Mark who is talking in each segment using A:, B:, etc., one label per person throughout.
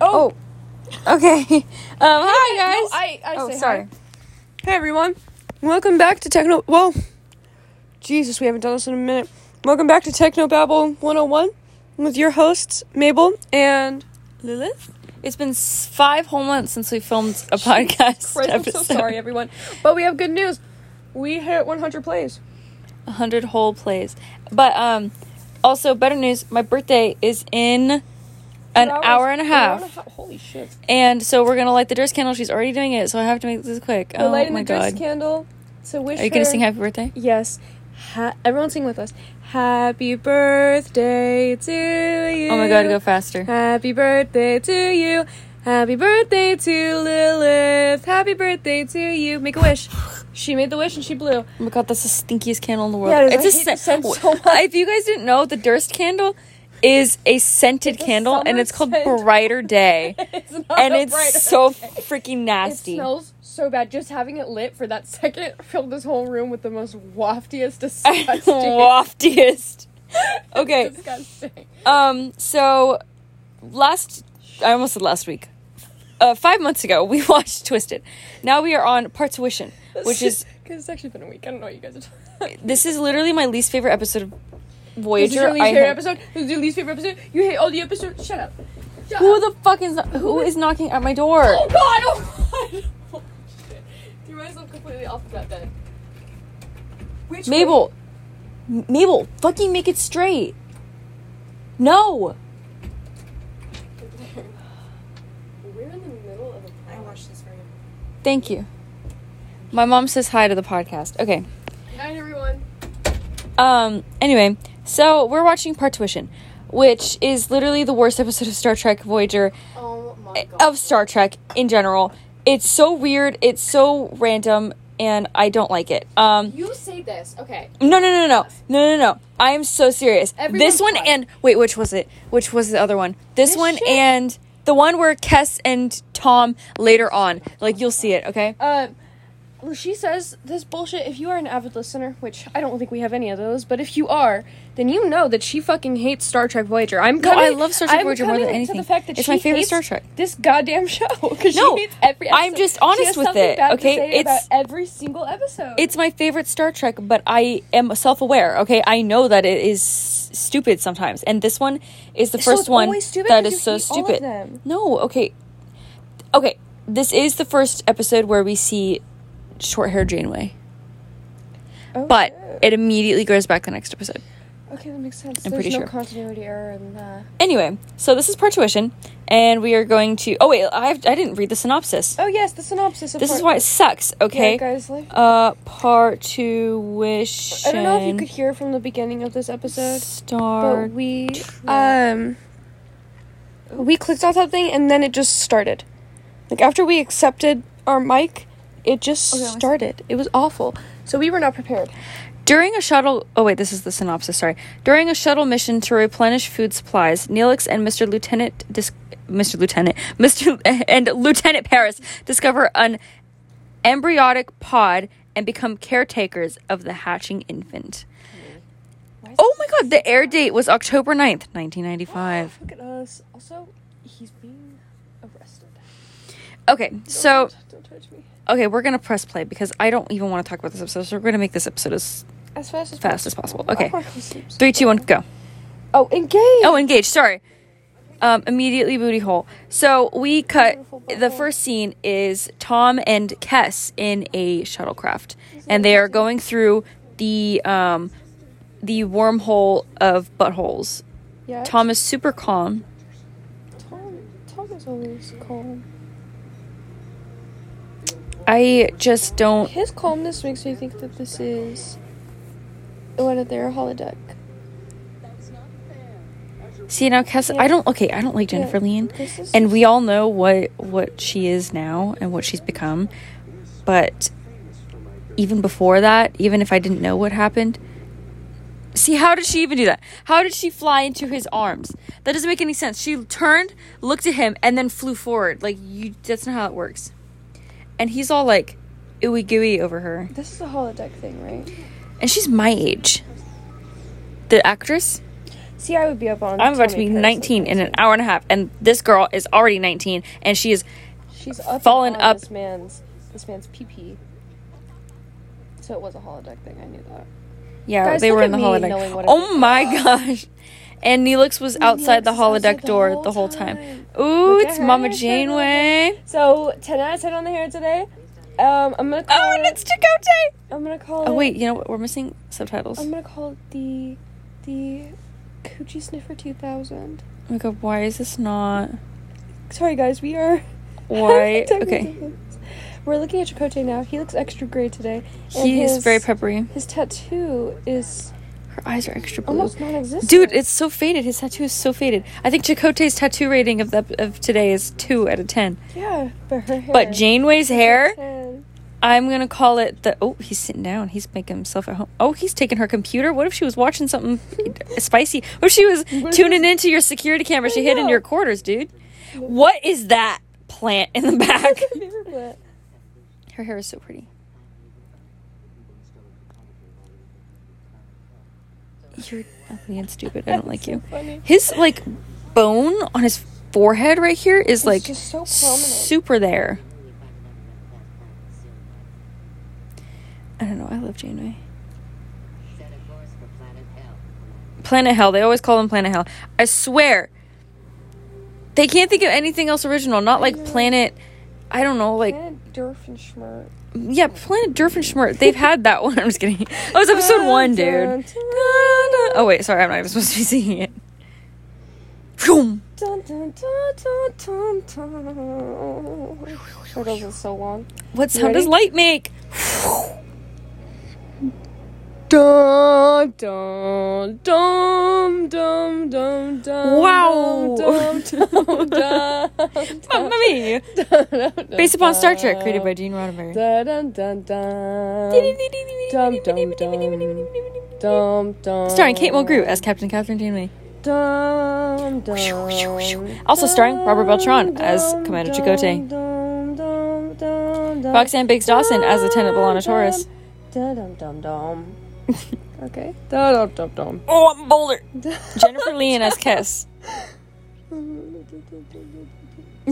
A: Oh,
B: Okay. Um, hi
A: no,
B: guys.
A: I, I
B: oh,
A: say
B: sorry.
A: hi. Hey everyone, welcome back to Techno. Well, Jesus, we haven't done this in a minute. Welcome back to Techno Babble 101 with your hosts Mabel and Lilith.
B: It's been five whole months since we filmed a podcast
A: Christ, I'm so sorry, everyone. But we have good news. We hit 100 plays.
B: A hundred whole plays. But um, also better news. My birthday is in an
A: hours-
B: hour and a half.
A: hour and a half. Holy shit!
B: And so we're gonna light the Durst candle. She's already doing it, so I have to make this quick.
A: We're
B: oh
A: lighting
B: my
A: the Durst
B: god!
A: candle to wish.
B: Are you gonna sing happy birthday?
A: Yes. Ha- everyone sing with us. Happy birthday to you.
B: Oh my god, go faster!
A: Happy birthday to you. Happy birthday to Lilith. Happy birthday to you. Make a wish. She made the wish and she blew.
B: Oh my god, that's the stinkiest candle in the world.
A: Yeah, it is.
B: it's
A: I
B: a
A: hate
B: scent
A: so much.
B: If you guys didn't know, the Durst candle is a scented
A: It's a
B: candle, and it's called
A: scent.
B: Brighter Day,
A: it's not
B: and
A: a
B: it's so
A: okay.
B: freaking nasty.
A: It smells so bad. Just having it lit for that second filled this whole room with the most waftiest, disgusting.
B: Waftiest. Okay.
A: disgusting.
B: Um. So last, I almost said last week. Uh, five months ago, we watched Twisted. Now we are on Parturition, which is
A: because it's actually been a week. I don't know what you guys are talking.
B: this is literally my least favorite episode of
A: This is your least
B: I
A: favorite
B: have-
A: episode. This is your least favorite episode. You hate all the episodes. Shut up. Shut
B: Who
A: up.
B: the fuck is who is knocking at my door?
A: Oh god! Oh god! Oh, shit. Threw myself completely off of that then. Which
B: Mabel, M- Mabel, fucking make it straight. No.
A: We're in the middle of a. I watched this for you.
B: Thank you. My mom says hi to the podcast. Okay.
A: Night, everyone.
B: Um. Anyway, so we're watching Parturition, which is literally the worst episode of Star Trek Voyager
A: Oh my god.
B: of Star Trek in general. It's so weird. It's so random, and I don't like it. Um.
A: You say this, okay?
B: No, no, no, no, no, no, no. I am so serious. This one
A: quiet.
B: and wait, which was it? Which was the other one? This,
A: This
B: one
A: shit?
B: and the one where Kes and Tom later on. Like you'll see it. Okay.
A: Uh, she says this bullshit. If you are an avid listener, which I don't think we have any of those, but if you are, then you know that she fucking hates Star Trek Voyager. I'm
B: No,
A: coming,
B: I love Star Trek
A: I'm
B: Voyager more than
A: to
B: anything.
A: The fact that
B: It's my favorite Star Trek.
A: This goddamn show because
B: No,
A: she hates every.
B: I'm
A: episode.
B: just
A: She
B: honest with it, okay? It's-
A: every single episode.
B: It's my favorite Star Trek, but I am self-aware. Okay, I know that it is stupid sometimes, and this one is the
A: So
B: first one that is so
A: hate all of
B: stupid. No, okay, okay. This is the first episode where we see short-hair Janeway.
A: Oh,
B: but it immediately goes back the next episode.
A: okay, that makes sense.
B: I'm
A: There's
B: pretty
A: no
B: sure.
A: continuity error in that.
B: Anyway, so this is part Parturition, and we are going to. Oh wait, I I didn't read the synopsis.
A: Oh yes, the synopsis. Of
B: This is why it sucks. Okay.
A: Yeah, guys, like.
B: Uh, Parturition.
A: I don't know if you could hear from the beginning of this episode.
B: Star.
A: but we um we clicked on something and then it just started like after we accepted our mic it just
B: Okay, let me see.
A: started it was awful so we were not prepared
B: During a shuttle, oh wait, this is the synopsis. Sorry. During a shuttle mission to replenish food supplies, Neelix and Mr. Lieutenant, dis- Mr. Lieutenant, Mr. and Lieutenant Paris discover an embryonic pod and become caretakers of the hatching infant. Oh my god, the air date was October 9th, 1995.
A: look at us also he's being arrested
B: Okay, so
A: don't, don't touch me
B: okay, we're gonna press play because I don't even want to talk about this episode, so we're gonna make this episode as
A: as fast as
B: fast as possible. Okay.
A: I wanna go sleep.
B: three, two, one, go.
A: oh engage
B: Oh, engage. Sorry. Um, immediately booty hole. So we cut. The first scene is Tom and Kes in a shuttlecraft, and they are going through the um, the wormhole of buttholes.
A: yeah
B: Tom is super calm.
A: Tom, Tom is always calm
B: I just don't.
A: his calmness makes me think that this is one of their holodeck That's not fair.
B: See now, Kes. I don't. Okay, I don't like Jennifer
A: Yeah, Lien,
B: and we all know what what she is now and what she's become. But even before that, even if I didn't know what happened, see how did she even do that? How did she fly into his arms? That doesn't make any sense. She turned, looked at him, and then flew forward. Like you, that's not how it works. And he's all like, ooey gooey over her,
A: this is a holodeck thing right
B: and she's my age. The actress.
A: See, I would be up on.
B: I'm about to be 19 in an hour and a half, and this girl is already 19, and she is
A: She's up
B: fallen
A: on
B: up-
A: This man's this man's PP. So it was a holodeck thing. I knew that.
B: yeah.
A: Guys,
B: they were in the holodeck.
A: knowing what it
B: Oh my gosh! And Neelix was outside the
A: Neelix is outside
B: holodeck
A: the
B: door
A: whole
B: the whole time.
A: time.
B: Ooh,
A: Look
B: it's Mama Janeway.
A: So ten out of ten on the hair today. Um, I'm gonna call
B: Oh, and
A: it.
B: it's Chakotay.
A: I'm gonna call it.
B: Oh wait, you know what? We're missing subtitles.
A: I'm gonna call it the the Coochie Sniffer 2000.
B: Oh my god, why is this not
A: Sorry guys, we are.
B: white?
A: Technical
B: Okay.
A: We're looking at Chakotay now. He looks extra gray today.
B: he's
A: his-
B: very peppery.
A: His tattoo is
B: Her eyes are extra blue.
A: almost non-existent.
B: Dude, it's so faded. His tattoo is so faded. I think Chakotay's tattoo rating of the of today is two out of ten.
A: yeah, but her hair.
B: But Janeway's hair,
A: 10.
B: I'm gonna call it the. Oh, he's sitting down. He's making himself at home. Oh, he's taking her computer. What if she was watching something spicy? What if she was tuning into your security camera she hid in your quarters, dude? What is that plant in the back?
A: That's my favorite plant.
B: her hair is so pretty. You're ugly and stupid. I don't like
A: So
B: you.
A: funny.
B: His like bone on his forehead right here is
A: It's
B: like
A: so
B: super there. I don't know. I love Janeway.
C: Set a course for planet Hell.
B: Planet Hell. They always call him Planet Hell. I swear. They can't think of anything else original. Not like Planet. I don't know. Like
A: And Doofenshmirtz.
B: yeah, Planet Doofenshmirtz. They've had that one. I'm just kidding. Oh, that was episode one, dude. Oh wait, sorry. I'm not even supposed to be singing it.
A: That goes so long.
B: What sound does light make?
A: Dum dum dum dum.
B: Wow.
A: Dum dum dum.
B: Mamma mia. Based upon Star Trek, created by Gene Roddenberry.
A: Dun dun dun dun. Dum dum dum. Dum dum.
B: Starring Kate Mulgrew as Captain Kathryn Janeway.
A: Dum dum.
B: Also starring Robert Beltran as Commander Chakotay. Roxann Biggs Dawson as Lieutenant B'Elanna Torres.
A: Dum dum dum dum. Okay. Dum dum.
B: Oh, I'm Boulder. Jennifer Lien as Kes.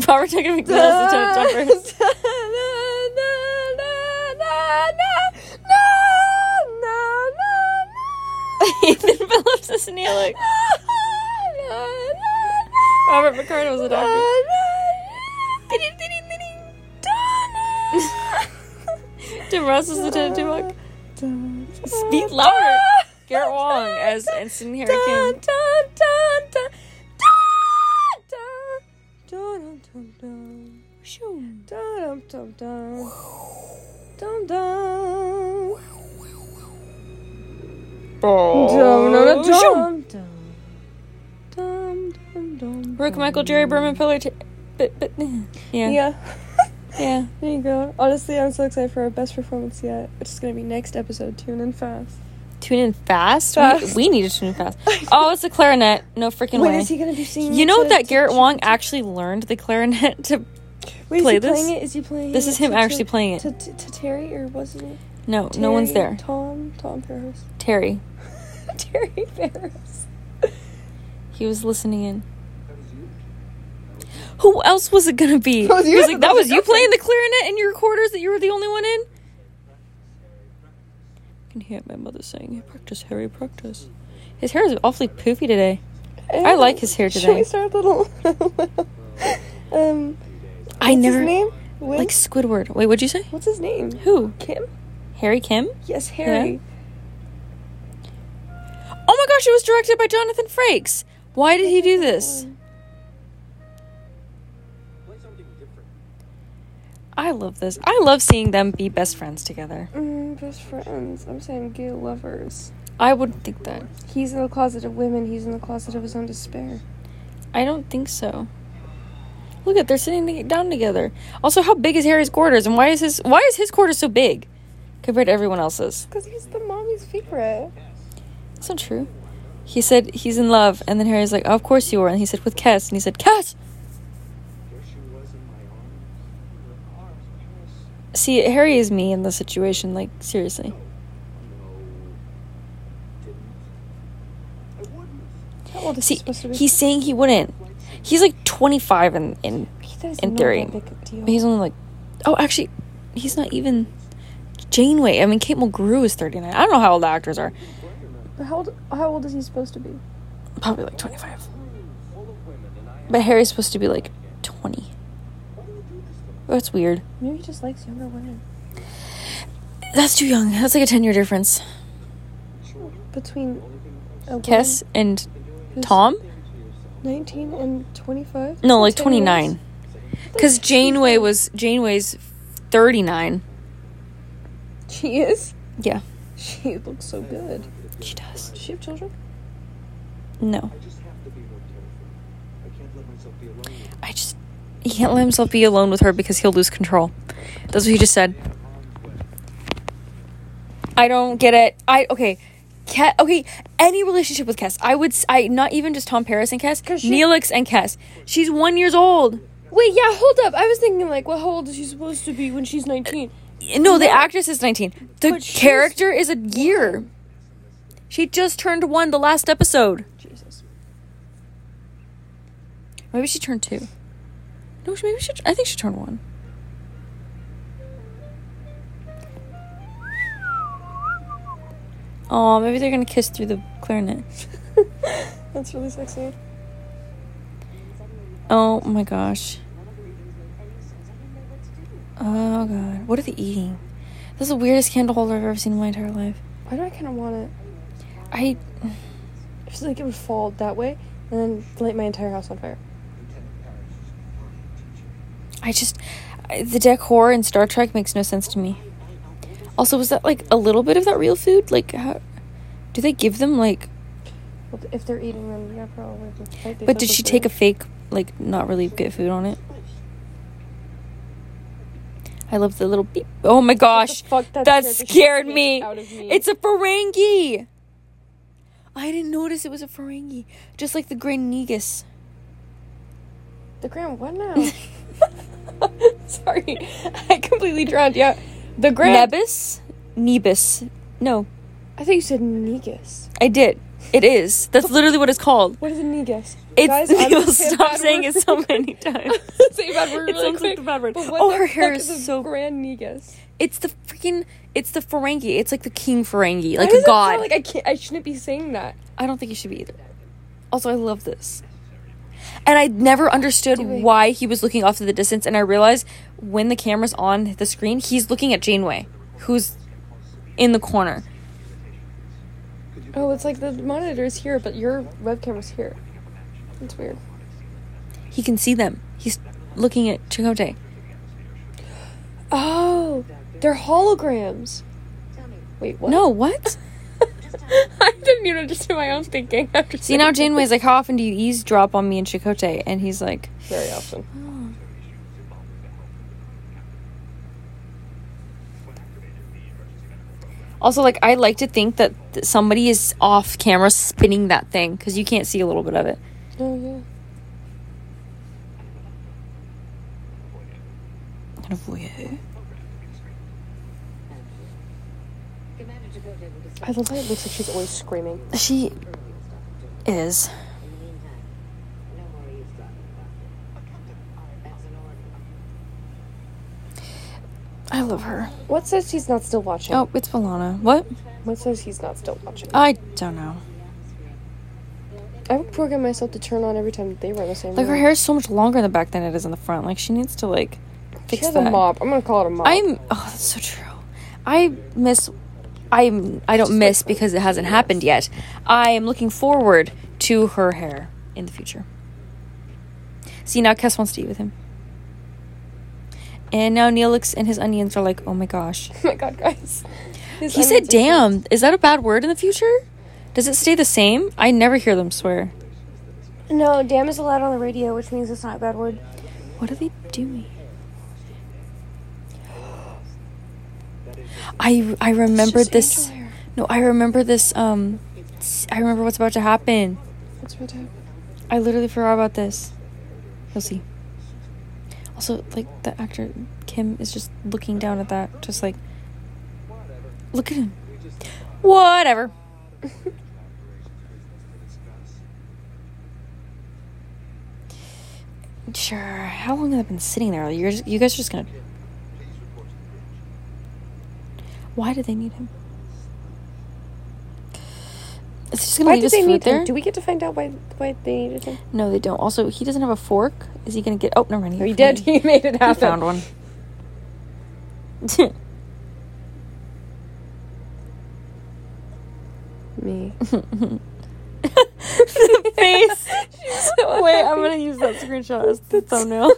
B: Robert Duncan McNeill as Lieutenant Jeffers. Ethan Phillips as Neelix. Robert Picardo was a doctor. Tim Russ as Lieutenant Tuvok. Speak louder. Garrett Wong as Ensign Harry Kim. Brooke Michael Jerry Berman Piller. T- but, but, yeah.
A: Yeah.
B: Yeah.
A: There you go. Honestly, I'm so excited for our best performance yet, which is going to be next episode. Tune in fast.
B: Tune in fast.
A: Fast.
B: We, we need to tune in fast. Oh, it's a clarinet. No freaking way.
A: is he going to be singing?
B: You know
A: to-
B: that Garrett Wong actually learned the clarinet to.
A: Wait,
B: play
A: is he
B: this?
A: playing it? Is he playing
B: This is him
A: to-
B: actually
A: to-
B: playing it.
A: To, to, to Terry, or wasn't it?
B: No, no one's there.
A: Tom, Tom Ferris.
B: Terry.
A: Terry Ferris.
B: He was listening in. Who else was it gonna be?
A: That was you.
B: was like,
A: That
B: that
A: was
B: was you playing the clarinet in your recorders that you were the only one in? I can hear my mother saying, practice, Harry, practice. His hair is awfully poofy today. I like his hair
A: Should
B: today.
A: we start a little? um,
B: I
A: what's
B: never
A: his name?
B: Like Squidward. Wait, what'd you say?
A: what's his name?
B: Who?
A: Kim.
B: Harry Kim?
A: Yes, Harry.
B: Oh my gosh, it was directed by Jonathan Frakes. Why did he do this? I love this. I love seeing them be best friends together.
A: Mm, best friends. I'm saying gay lovers.
B: I wouldn't think that.
A: He's in the closet of women. He's in the closet of his own despair.
B: I don't think so. Look at they're sitting down together. Also, how big is Harry's quarters, and why is his why is his quarters so big compared to everyone else's?
A: Because he's the mommy's favorite.
B: That's not true. He said he's in love, and then Harry's like, oh, "Of course you are," and he said, "With Cass," and he said, "Cass." See, Harry is me in the situation. Like seriously. See,
A: he supposed to be?
B: he's saying he wouldn't. He's like 25 in in in theory.
A: that big a deal.
B: But he's only like, oh, actually, he's not even Janeway. I mean, Kate Mulgrew is 39. I don't know how old the actors are.
A: But how old? How old is he supposed to be?
B: Probably like 25. But Harry's supposed to be like 20. That's weird.
A: Maybe he just likes younger women.
B: That's too young. That's like a 10 year difference.
A: Between a
B: Kes
A: woman
B: and
A: who's
B: Tom?
A: 19 and 25.
B: No, like 29. Because Janeway was, Janeway's 39.
A: She is.
B: Yeah,
A: She looks so good.
B: she does.
A: Does she have children?
B: No. I just he can't let himself be alone with her because he'll lose control. That's what he just said. I don't get it. I okay. Kes, okay, any relationship with Kes, I would, I not even just Tom Paris and Kes,
A: 'Cause she-
B: Neelix and Kes. She's one years old.
A: Wait, yeah, hold up. I was thinking, like, well, how old is she supposed to be when she's 19?
B: Uh, no, the actress is nineteen. The character is a year. She just turned one the last episode.
A: Jesus.
B: Maybe she turned two. No, maybe she. I think she turned one. Oh, maybe they're gonna kiss through the clarinet.
A: That's really sexy.
B: Oh my gosh. Oh god, what are they eating? This is the weirdest candle holder I've ever seen in my entire life.
A: Why do I kind of want it?
B: I
A: I feel like it would fall that way and then light my entire house on fire.
B: I just the decor in Star Trek makes no sense to me. Also, was that like a little bit of that real food? Like, how do they give them like?
A: Well, if they're eating them, yeah, probably.
B: But did she take a fake, like, not really good food on it? I love the little beep. Oh my gosh,
A: fuck? That
B: that
A: scared
B: scared me.
A: me.
B: It's a Ferengi. I didn't notice it was a Ferengi, just like the Grand Negus.
A: The Grand what now? Sorry, I completely drowned. Yeah, the Grand.
B: Nebus, Nebus. No,
A: I think you said Negus.
B: I did. It is. That's literally what it's called.
A: What is a Negus?
B: It's
A: Guys, I'm
B: people
A: gonna say a
B: stop saying
A: word.
B: it so many times.
A: Say a bad word
B: It
A: really
B: sounds like
A: quick.
B: the bad word.
A: But what
B: Oh,
A: the
B: her hair is so-
A: Grand Negus.
B: It's the freaking. It's the Ferengi. It's like the King Ferengi, like a god.
A: Like I can't. I shouldn't be saying that.
B: I don't think you should be either. Also, I love this. And I never understood why he was looking off to the distance. And I realized when the camera's on the screen, he's looking at Janeway, who's in the corner.
A: Oh, it's like the monitor is here, but your webcam is here. That's weird.
B: He can see them. He's looking at Chakotay.
A: Oh, they're holograms. Wait, what?
B: No, what?
A: I didn't even just do my own thinking. After
B: See, now Janeway's like, How often do you eavesdrop on me and Chakotay? And he's like,
A: very often.
B: Also, like, I like to think that th- somebody is off camera spinning that thing because you can't see a little bit of it.
A: Oh yeah.
B: Kind of weird.
C: Commander Chakotay will discuss
A: I love how it looks like she's always screaming.
B: She is.
C: in the meantime. No more eavesdropping. That's an order.
B: I love her.
A: What says he's not still watching?
B: Oh, it's Valana. What?
A: What says he's not still watching?
B: I don't know.
A: I would program myself to turn on every time that they run the same.
B: Like her hair is so much longer in the back than it is in the front. Like she needs to like
A: She
B: fix
A: has
B: that.
A: a mop. I'm gonna call it a mop.
B: I'm. Oh, that's so true. I miss. I'm. I don't miss because it hasn't happened yet. I am looking forward to her hair in the future. See now, Kes wants to eat with him, and now Neelix and his onions are like, oh my gosh.
A: Oh my god, guys. His
B: He said, "Damn." Is that a bad word in the future? Does it stay the same? I never hear them swear.
A: No, damn is allowed on the radio, which means it's not a bad word.
B: What are they doing? I I
A: remember
B: this. No, I remember this. Um, I remember what's about to happen.
A: What's about to happen?
B: I literally forgot about this. You'll see. Also, like the actor Kim is just looking down at that, just like, look at him. Whatever. sure. How long have I been sitting there? You're just, you guys are just gonna Why do they need him? Is he just gonna
A: Why
B: leave his
A: they
B: food
A: need
B: there?
A: him? Do we get to find out why why they needed him?
B: No, they don't. Also, he doesn't have a fork. Is he gonna get? Oh, no, mind.
A: He did. He made it happen.
B: He found one.
A: Me.
B: the face. Wait, I'm gonna use that screenshot as the thumbnail.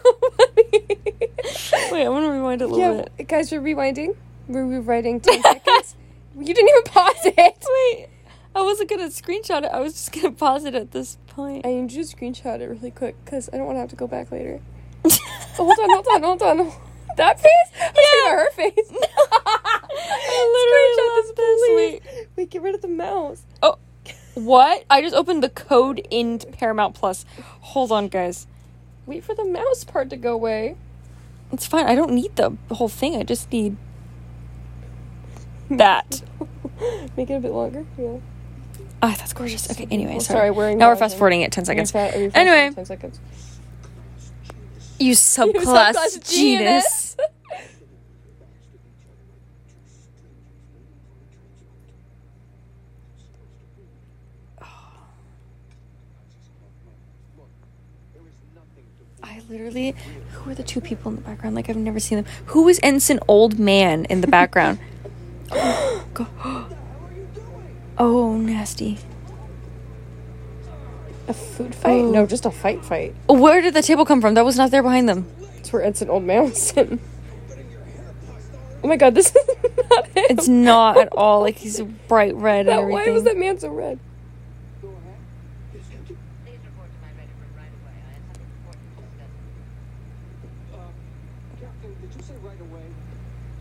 B: Wait, I'm gonna rewind it a little
A: Yeah,
B: bit.
A: guys, we're rewinding. We're rewriting ten seconds. You didn't even pause it.
B: Wait, I wasn't gonna screenshot it. I was just gonna pause it at this point.
A: I need you to screenshot it really quick because I don't want to have to go back later. Oh, hold on, hold on, hold on. That face? I'm her face.
B: I literally love this.
A: please.
B: Wait.
A: Wait, get rid of the mouse.
B: Oh, what? I just opened the code in Paramount Plus. Hold on, guys.
A: Wait for the mouse part to go away.
B: It's fine. I don't need the whole thing. I just need that.
A: Make it a bit longer. Yeah.
B: Ah, that's gorgeous. Okay. Anyway,
A: Well,
B: sorry.
A: sorry, we're
B: now we're fast forwarding it ten seconds.
A: We're fa-
B: Anyway.
A: Ten seconds.
B: You subclass,
A: subclass
B: genus. I literally, who are the two people in the background? Like I've never seen them. Who is Ensign Old Man in the background? Go- oh, nasty.
A: A food fight?
B: Oh.
A: No, just a fight fight.
B: Where did the table come from? That was not there behind them.
A: It's where Ensign Old Man was sitting. Oh my god, this is not him.
B: It's not at all like he's bright red and
A: why was that man so red?
C: Please report to my ready room right away. I have something important to discuss.
D: Captain, did you say right away?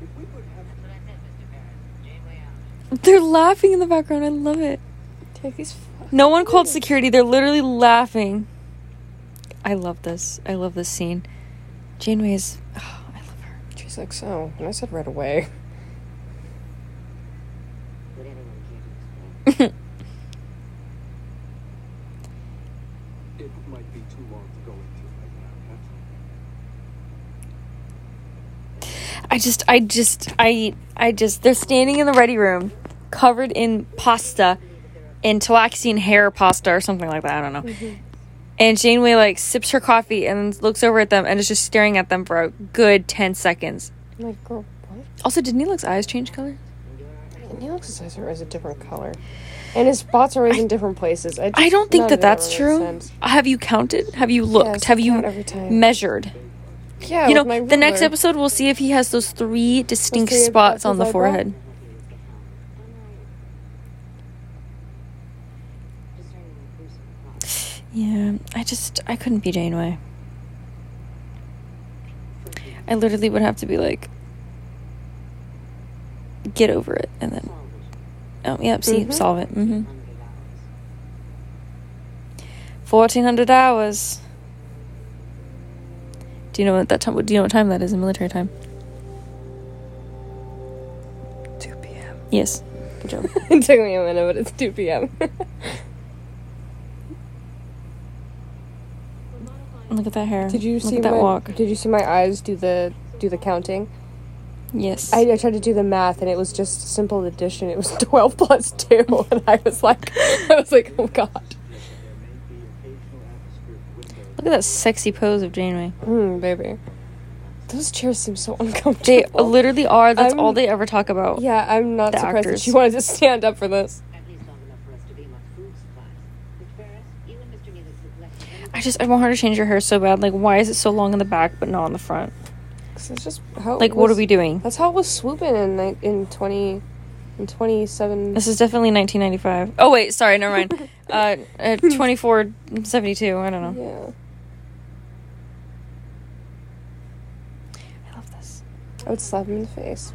D: If we could have
C: That's what I said, Mr. Ferris. Janeway out.
B: They're laughing in the background. I love it.
A: Take these.
B: No one called security. They're literally laughing. I love this. I love this scene. Janeway is. Oh, I love her.
A: She's like, so, and I said right away.
C: Would anyone care to explain?
D: it might be too long to go into right now, Captain.
B: I just, I just, I, I just. They're standing in the ready room, covered in pasta, in Talaxian hair pasta or something like that. I don't know. Mm-hmm. And Janeway like sips her coffee and looks over at them and is just staring at them for a good ten seconds.
A: I'm like, girl, what?
B: Also, did Neelix's eyes change color?
A: And Neelix's eyes are always a different color. And his spots are always in different places. I,
B: I don't think that that's true.
A: sense.
B: Have you counted? Have you looked?
A: Yes,
B: Have you
A: count every time.
B: measured?
A: Yeah,
B: you know, the next episode we'll see if he has those three distinct spots
A: spots
B: on the
A: eyebrow?
B: forehead. Yeah, I just I couldn't be Janeway. I literally would have to be like, get over it, and then oh yep, see,
A: Mhm.
B: solve it. Mm-hmm. Fourteen hundred hours. Do you know what that time? Do you know what time that is in military time?
A: 2 p.m.
B: Yes. Good job.
A: it took me a minute, but it's 2 p.m.
B: Look at that hair.
A: did you
B: Look
A: see
B: at that
A: my,
B: walk?
A: Did you see my eyes do the do the counting?
B: Yes.
A: I, I tried to do the math, and it was just simple addition. It was 12 plus 2, and I was like, I was like, oh god.
B: Look at that sexy pose of Janeway.
A: Hmm, baby. Those chairs seem so uncomfortable.
B: They literally are. That's
A: I'm-
B: all they ever talk about.
A: Yeah, I'm not surprised that she wanted to stand up for this.
C: At least long enough for us to be among food supplies. Mr. Ferris, you and Mr. Neelix have left any
B: I just I want her to change her hair so bad. Like, why is it so long in the back but not on the front?
A: 'Cause It's just how
B: Like, what are we doing?
A: That's how it was swooping in ni- in 20 in 27
B: This is definitely 1995. Oh wait, sorry, never mind. Uh, uh 2472. I don't know.
A: Yeah.
B: I love this.
A: I would slap him in the face.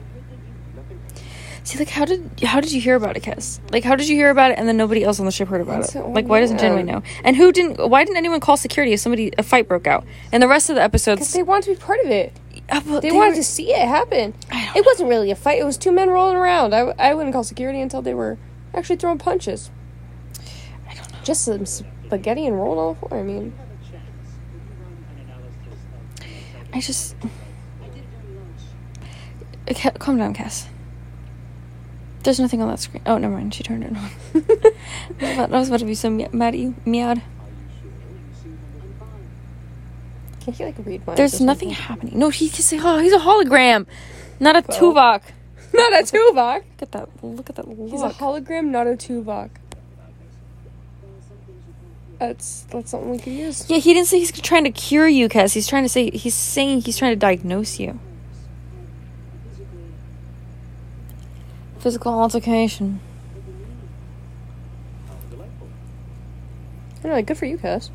B: See, like, how did how did you hear about it, Kes? Like, how did you hear about it, and then nobody else on the ship heard about it? Like, why doesn't. Janeway know? And who didn't? Why didn't anyone call security if somebody a fight broke out? And the rest of the episodes Because
A: they wanted to be part of it.
B: uh, well,
A: They, wanted
B: were-
A: to see it happen.
B: I don't
A: It wasn't really a fight. It was two men rolling around. I, I wouldn't call security until they were actually throwing punches.
B: I don't know.
A: Just some spaghetti and on the floor. I mean,
B: I just. Okay, calm down, Cass. There's nothing on that screen. Oh, never mind. She turned it on. I, was about, I was about to be so mad at you. Meowed.
A: Can't you like read minds?
B: There's nothing happening. No, he can say, oh, he's a hologram, not a
A: Well.
B: Tuvok.
A: Not a Tuvok.
B: Look at that. Look at that
A: He's a hologram, not a Tuvok. That's that's something we could use.
B: Yeah, he didn't say he's trying to cure you, Cass. He's trying to say he's saying he's trying to diagnose you. Physical altercation.
A: Really good for you, Cass.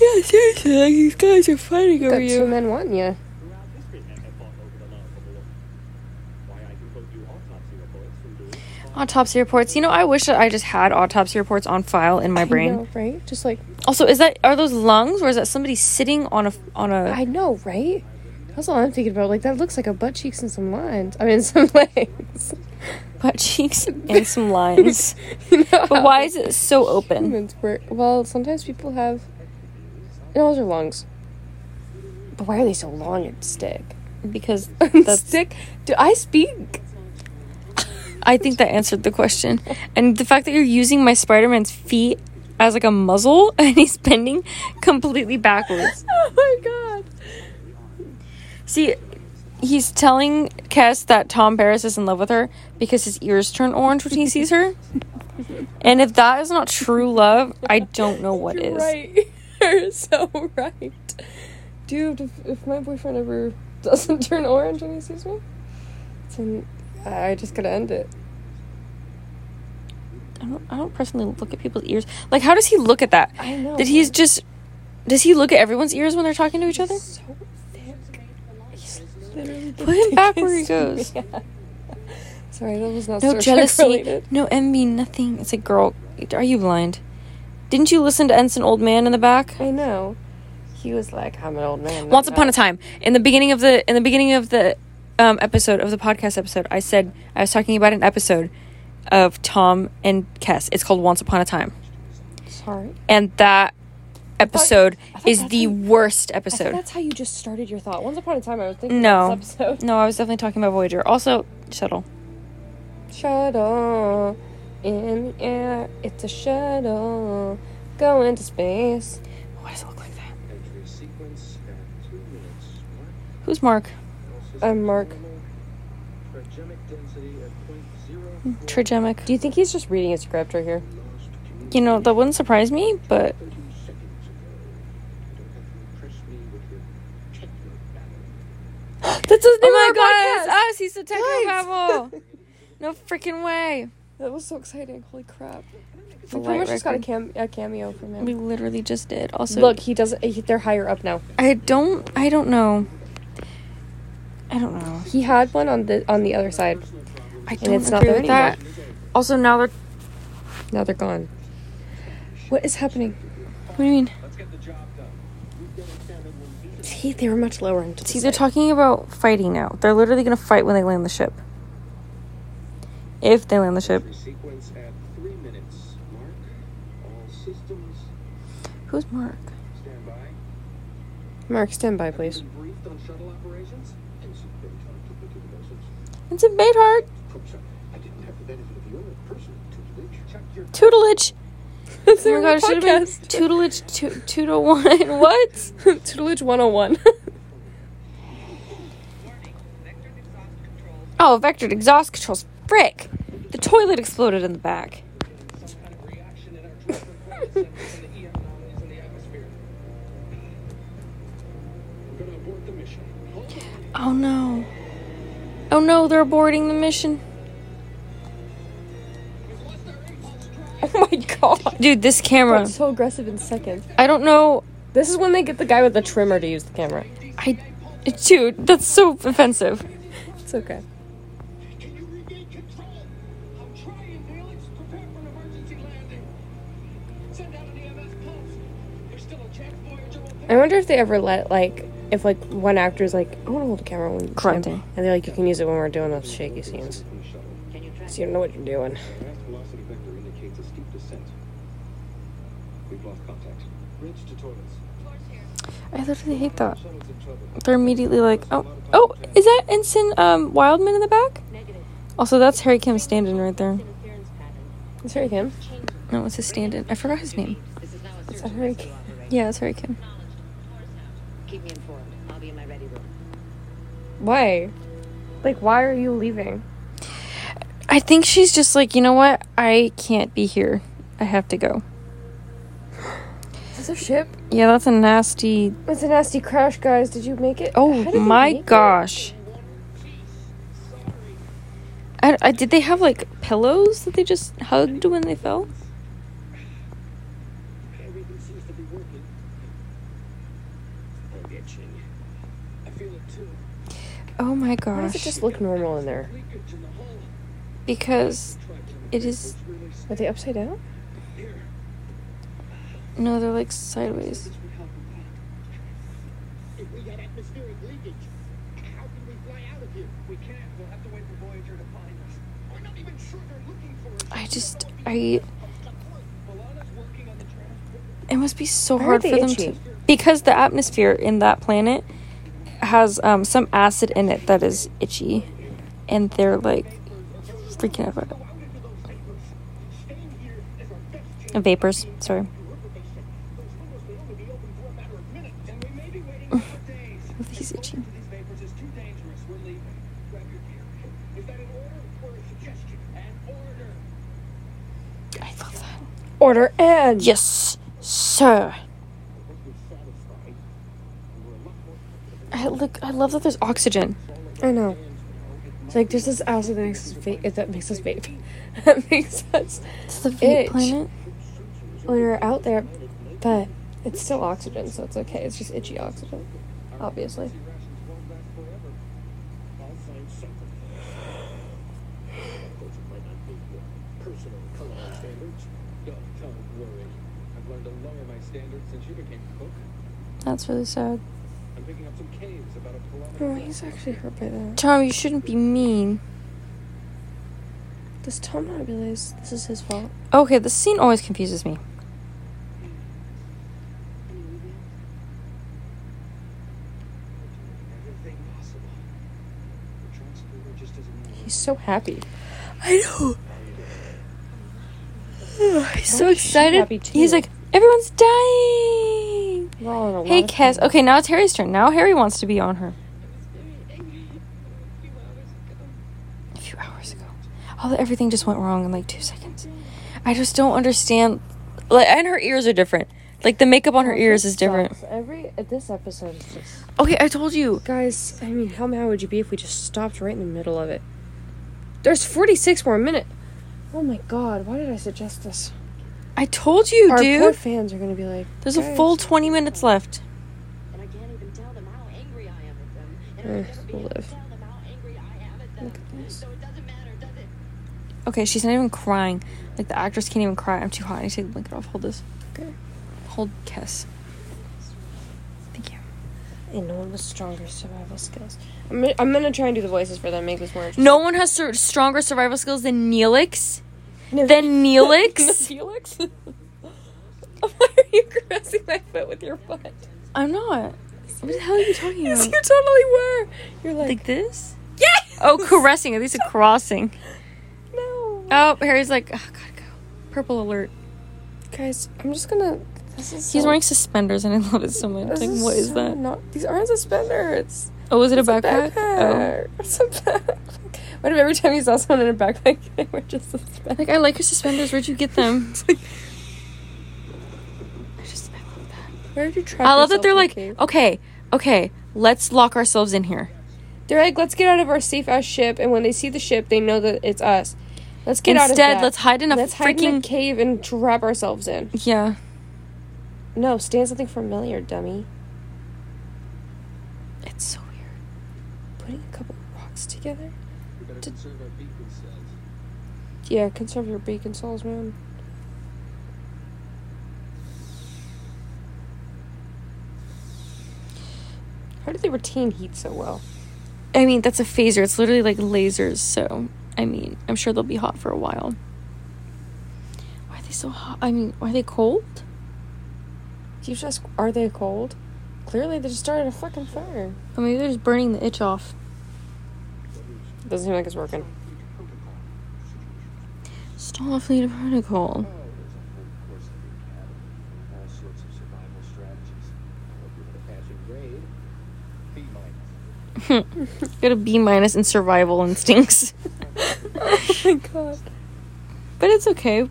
B: Yeah, seriously, like these guys are fighting over you.
A: Got two men wanting you.
B: Autopsy reports. You know, I wish that I just had autopsy reports on file in my brain.
A: know, right? Just like
B: Also, is that are those lungs or is that somebody sitting on a on a
A: I know, right? That's all I'm thinking about. Like that looks like a butt cheeks and some lines. I mean, some legs.
B: butt cheeks and some lines?
A: you know
B: But why is it so open?
A: work? Well, sometimes people have. No, those are lungs. But why are they so long and stick?
B: Because
A: That's stick. Do I speak?
B: I think that answered the question. And the fact that you're using my Spider-Man's feet as like a muzzle and he's bending completely backwards.
A: Oh my god.
B: See, he's telling Cass that Tom Paris is in love with her because his ears turn orange when he sees her. And if that is not true love, I don't know what
A: You're
B: is.
A: right. You're so right. Dude, if, if my boyfriend ever doesn't turn orange when he sees me, then I just gotta end it.
B: I don't, I don't personally look at people's ears. Like, how does he look at that?
A: I know.
B: Did he's just. Does he look at everyone's ears when they're talking to each other?
A: so literally
B: Put him back where he goes.
A: man. Sorry, that was not
B: No jealousy,
A: related.
B: no envy, nothing. It's like, girl, are you blind? Didn't you listen to Ensign Old Man in the back?
A: I know. He was like, "I'm an old man."
B: Once upon a time, in the beginning of the in the beginning of the um, episode of the podcast episode, I said I was talking about an episode of Tom and Kes. It's called Once Upon a Time,
A: Sorry.
B: and that episode
A: I thought
B: is the
A: how-
B: worst
A: I
B: episode.
A: that's how you just started your thought. Once upon a time, I was thinking
B: No,
A: this episode.
B: no, I was definitely talking about Voyager. Also, shuttle.
A: Shuttle in the air. It's a shuttle going to space.
B: Oh, why does it look like that?
D: Entry sequence at two minutes. Mark.
B: Who's Mark?
A: I'm Mark.
D: Trigemic density at point zero hmm,
B: Trigemic.
A: Do you think he's just reading a script right here?
B: You know that wouldn't surprise me, but
D: thirty seconds ago. You don't have to impress me with your techno babble.
A: That's his
B: oh my god, it's us. He's the technobabble. no freaking way.
A: That was so exciting. Holy crap.
B: For
A: We pretty much just got a, cam- a cameo from him.
B: We literally just did. Also,
A: Look, he doesn't. He, they're higher up now.
B: I don't. I don't know. I don't know.
A: He had one on the on the other side.
B: I don't
A: it's not there
B: with that. Also, now they're.
A: Now they're gone. What is happening?
B: What do you mean?
D: Let's get the job done. We've got to stand it
A: they were much lower into the
B: See, they're
A: side.
B: talking about fighting now. They're literally gonna fight when they land the ship. If they land the ship.
D: Sequence at three minutes. Mark. All systems
B: Who's Mark?
D: stand by.
A: Mark, stand by, please.
D: Been briefed on shuttle operations. Ensign Baytart took me to the message.
B: It's a Beidhart.
D: I didn't have the benefit of your person tutelage. Check your
B: Tutelage.
A: That's
B: Oh my god, it should have been tutelage two two to one. What?
A: Tutelage 101.
B: Oh, vectored exhaust controls. Frick! The toilet exploded in the back.
D: some kind of reaction in our transport quiet centers and the EM anomalies in the atmosphere. We're gonna abort the mission. Hold on.
B: Oh no. Oh no, they're aborting the mission.
A: oh my god.
B: Dude, this camera.
A: That's so aggressive in seconds.
B: I don't know.
A: This is when they get the guy with the trimmer to use the camera.
B: I. Dude, that's so offensive.
A: It's okay.
D: Can you regain control? I'm trying, Felix. Prepare for an emergency landing. Send out an EMS pulse. There's still a chance Voyager will
A: I wonder if they ever let like if like one actor's like I want to hold the camera when
B: Grunting.
A: and they're like you can use it when we're doing those shaky scenes,
D: From the shuttle.
C: Can you track
A: so you don't know what you're doing.
D: Fast velocity vector indicates a steep descent. We've lost contact. Bridge to toilets.
B: I literally hate that. They're immediately like, oh, oh, is that Ensign um, Wildman in the back? Also, that's Harry Kim standing right there.
A: It's Harry Kim.
B: No, what's his stand-in? I forgot his name.
A: It's Harry Kim.
B: Yeah, it's Harry Kim.
C: Keep me informed. I'll be in my ready room.
A: Why? Like, why are you leaving?
B: I think she's just like, you know what? I can't be here. I have to go.
A: Is this a ship?
B: Yeah, that's a nasty.
A: It's a nasty crash, guys. Did you make it?
B: Oh my
A: it?
B: gosh. I, I, did they have like pillows that they just hugged when they fell?
D: Everything seems to be working. I'm itching. I feel it too.
B: Oh my gosh.
A: Why does it just look normal in there?
D: Leakage in the hull.
B: Because it is.
A: Are they upside down?
D: Here.
B: No, they're like sideways.
D: This would help a lot. If we had atmospheric leakage, how can we fly out of here? We can't. We'll have to wait for Voyager to find us. We're not even sure they're looking for us.
B: I just. I.
D: B'Elanna's working on the transport.
B: It must be so
A: Why
B: hard for them
A: itchy?
B: to. Because the atmosphere in that planet has um, some acid in it that is itchy. And they're like freaking out about it.
D: Out into those vapors. Staying here is our best chance.
B: Uh, Vapors, sorry.
D: Those windows may only be open for a matter of minutes, and we may be waiting here for days.
B: He's itchy.
D: These vapors is too dangerous. We're leaving. Grab your gear. Is that an order or a suggestion? An order.
B: I love that.
A: Order and
B: Yes, sir.
D: Once we're satisfied, we're a lot more confident.
B: I look. I love that there's oxygen.
A: I know. It's like there's this acid that makes us vape. That makes us vape. that makes us
B: It's the vape
A: Itch.
B: planet.
A: when you're out there, but it's still oxygen, so it's okay. It's just itchy oxygen, obviously.
D: Rations won't last forever. I'll find something. Of course, it might not meet your personal culinary standards. No, don't worry. I've learned to lower my standards since you became cook.
B: That's really sad.
D: I'm picking up some caves about a
A: Oh,
D: kilometer.
A: he's actually hurt by that.
B: Tom, you shouldn't be mean.
A: Does Tom not realize this is his fault?
B: Okay, this scene always confuses me.
D: Everything possible. The transporter just doesn't know.
A: He's so happy.
B: I know. He's so
A: Why is she
B: excited. He's like, everyone's dying.
A: We're all in a
B: Hey, Kes. Okay, now it's Harry's turn. Now Harry wants to be on her. A few hours ago. A few hours ago. Oh, everything just went wrong in like two seconds. I just don't understand. Like, and her ears are different. Like the makeup on her ears is different.
A: Every uh, this episode is just
B: Okay, I told you.
A: guys. I mean, how mad would you be if we just stopped right in the middle of it? There's 46 more minutes. Oh my god! Why did I suggest this?
B: I told you,
A: Our poor
B: dude.
A: fans are gonna be like,
B: There's a full 20 minutes left.
C: And I can't even tell them how angry I am at them. And I'll never be
A: we'll live.
C: tell them how angry I am at them.
A: Look at this.
C: So it doesn't matter, does it?
B: Okay, she's not even crying. Like the actress can't even cry. I'm too hot. I need to take the blanket off. Hold this.
A: Okay.
B: Hold Kes. Thank you.
A: And no one with stronger survival skills. I'm gonna, I'm gonna try and do the voices for them. Make this more interesting.
B: No one has sur- stronger survival skills than Neelix.
A: No.
B: Than Neelix.
A: Felix. Why are you caressing my foot with your foot?
B: I'm not. What the hell are you talking
A: Yes,
B: about?
A: you totally were. You're like,
B: Like this?
A: yes.
B: Oh, caressing. At least a crossing.
A: No.
B: Oh, Harry's like, oh, gotta go. Purple alert.
A: Guys, I'm just gonna. This is.
B: He's
A: so-
B: wearing suspenders and I love it so much.
A: This
B: Like,
A: is
B: what is
A: so
B: that?
A: Not, these aren't suspenders.
B: Oh, is it a
A: It's a
B: backpack? Oh.
A: backpack. It's a backpack. What if every time you saw someone in a backpack, they were just suspenders?
B: Like, I like your suspenders. Where'd you get them? I just, I love that.
A: Where did you trap
B: I love that they're like,
A: cave?
B: okay, okay, let's lock ourselves in here.
A: They're like, let's get out of our safe ass ship, and when they see the ship, they know that it's us. Let's get out of
B: Instead, let's hide in a
A: Let's hide in a
B: freaking
A: cave and trap ourselves in.
B: yeah.
A: No, stay in something familiar, dummy.
B: It's so weird.
A: Putting a couple rocks together.
D: We better
A: To-
D: conserve our beacon cells.
A: Yeah, conserve your bacon souls, man. How do they retain heat so well?
B: I mean, that's a phaser. It's literally like lasers. So, I mean, I'm sure they'll be hot for a while. Why are they so hot? I mean, are they cold?
A: You just ask, are they cold? Clearly, they just started a fucking fire.
B: Or maybe they're just burning the itch off.
A: Doesn't seem like it's working.
B: Starfleet Protocol.
D: Oh, a whole course of the. All sorts of survival strategies. Hope you hit a passing grade. B minus.
B: Got a B minus in survival instincts.
A: oh my god.
B: But it's okay.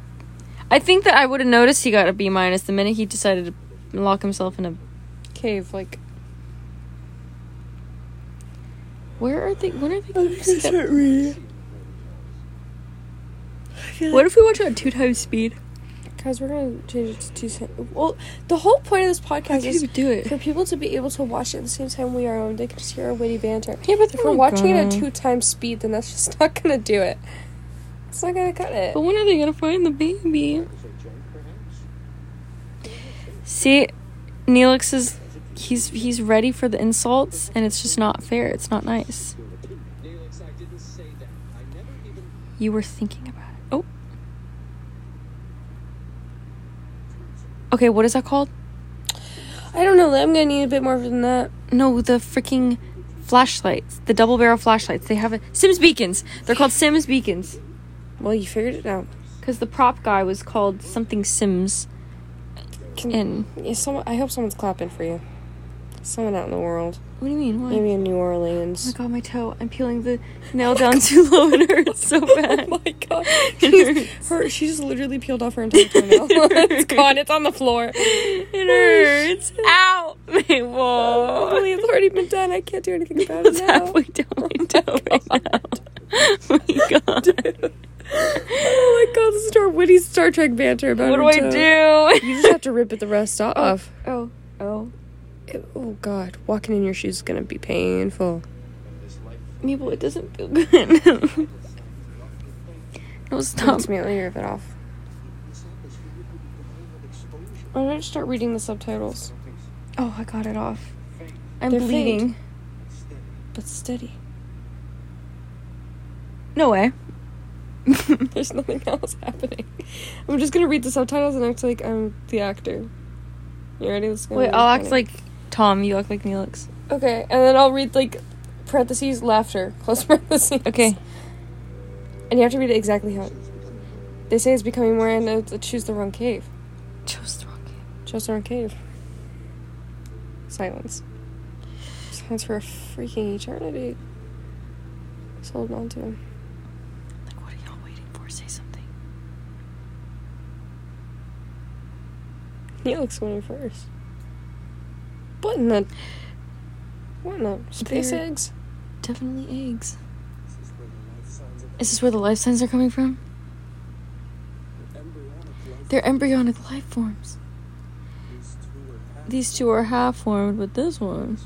B: I think that I would have noticed he got a B minus the minute he decided to lock himself in a.
A: Cave, like.
B: Where are they? When are they going to skip?
A: reading.
B: What if we watch it at two times speed?
A: Guys, we're gonna change it to two cents. Well, the whole point of this podcast is
B: even do it.
A: for people to be able to watch it at the same time we are on. They can just hear our witty banter.
B: Yeah, but
A: If we're watching it at two times speed, then that's just not gonna do it. It's not gonna cut it.
B: But when are they gonna find the baby?
D: Is a joke, perhaps?
B: See, Neelix is he's he's ready for the insults, and it's just not fair. It's not nice.
D: Neelix, I didn't say that. I never even.
B: You were thinking about it. Oh. Okay, what is that called?
A: I don't know. I'm gonna need a bit more than that.
B: No, the freaking flashlights, the double barrel flashlights. They have a Sims beacons. They're called Sims beacons
A: Well, you figured it out.
B: because the prop guy was called something Sims.
A: Can,
B: And
A: yeah, someone, I hope someone's clapping for you. Someone out in the world.
B: what do you mean? Why?
A: Maybe in New
B: Oh
A: Orleans.
B: my god, my toe! I'm peeling the nail down too low and it hurts so bad.
A: Oh my god. She's, her, she just literally peeled off her entire toenail. it's gone. It's on the floor.
B: It hurts. Ow! Wait, whoa.
A: Holy, it's already been done. I can't do anything about
B: It's
A: it now.
B: halfway down oh my toe right now. Oh my god.
A: Oh my god, this is our witty Star Trek banter about
B: What do
A: her
B: I
A: toe.
B: do?
A: You just have to rip it the rest oh, off.
B: Oh, oh.
A: Oh Oh, god, walking in your shoes is gonna be painful.
B: Mabel, it doesn't feel good. no, stop.
A: Let's immediately rip it off. Why don't I just start reading the subtitles?
B: Oh, I got it off. I'm
A: They're
B: bleeding.
A: But steady.
B: No way.
A: There's nothing else happening. I'm just gonna read the subtitles and act like I'm the actor. You ready? Is gonna
B: Wait, I'll act
A: funny.
B: like Tom. You act like Neelix.
A: Okay, and then I'll read like parentheses laughter close parentheses.
B: Okay.
A: And you have to read it exactly how. They say it's becoming more and to uh, choose the wrong cave.
B: Chose the wrong game.
A: Chose the wrong cave. Silence. Silence for a freaking eternity. Just holding on to him.
B: Like, what are y'all waiting for? Say something.
A: Looks winning first. What in the? What in the space
B: They're-
A: eggs?
B: Definitely eggs. Is this where the life signs are coming from? They're embryonic life forms. These two are half formed, but this one.